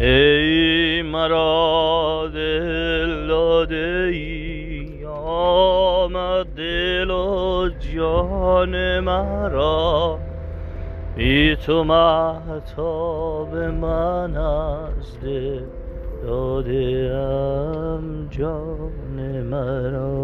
ای مرا دل داده ای آمد دل و جان مرا. بی تو محتاب من از دل داده ام جان مرا.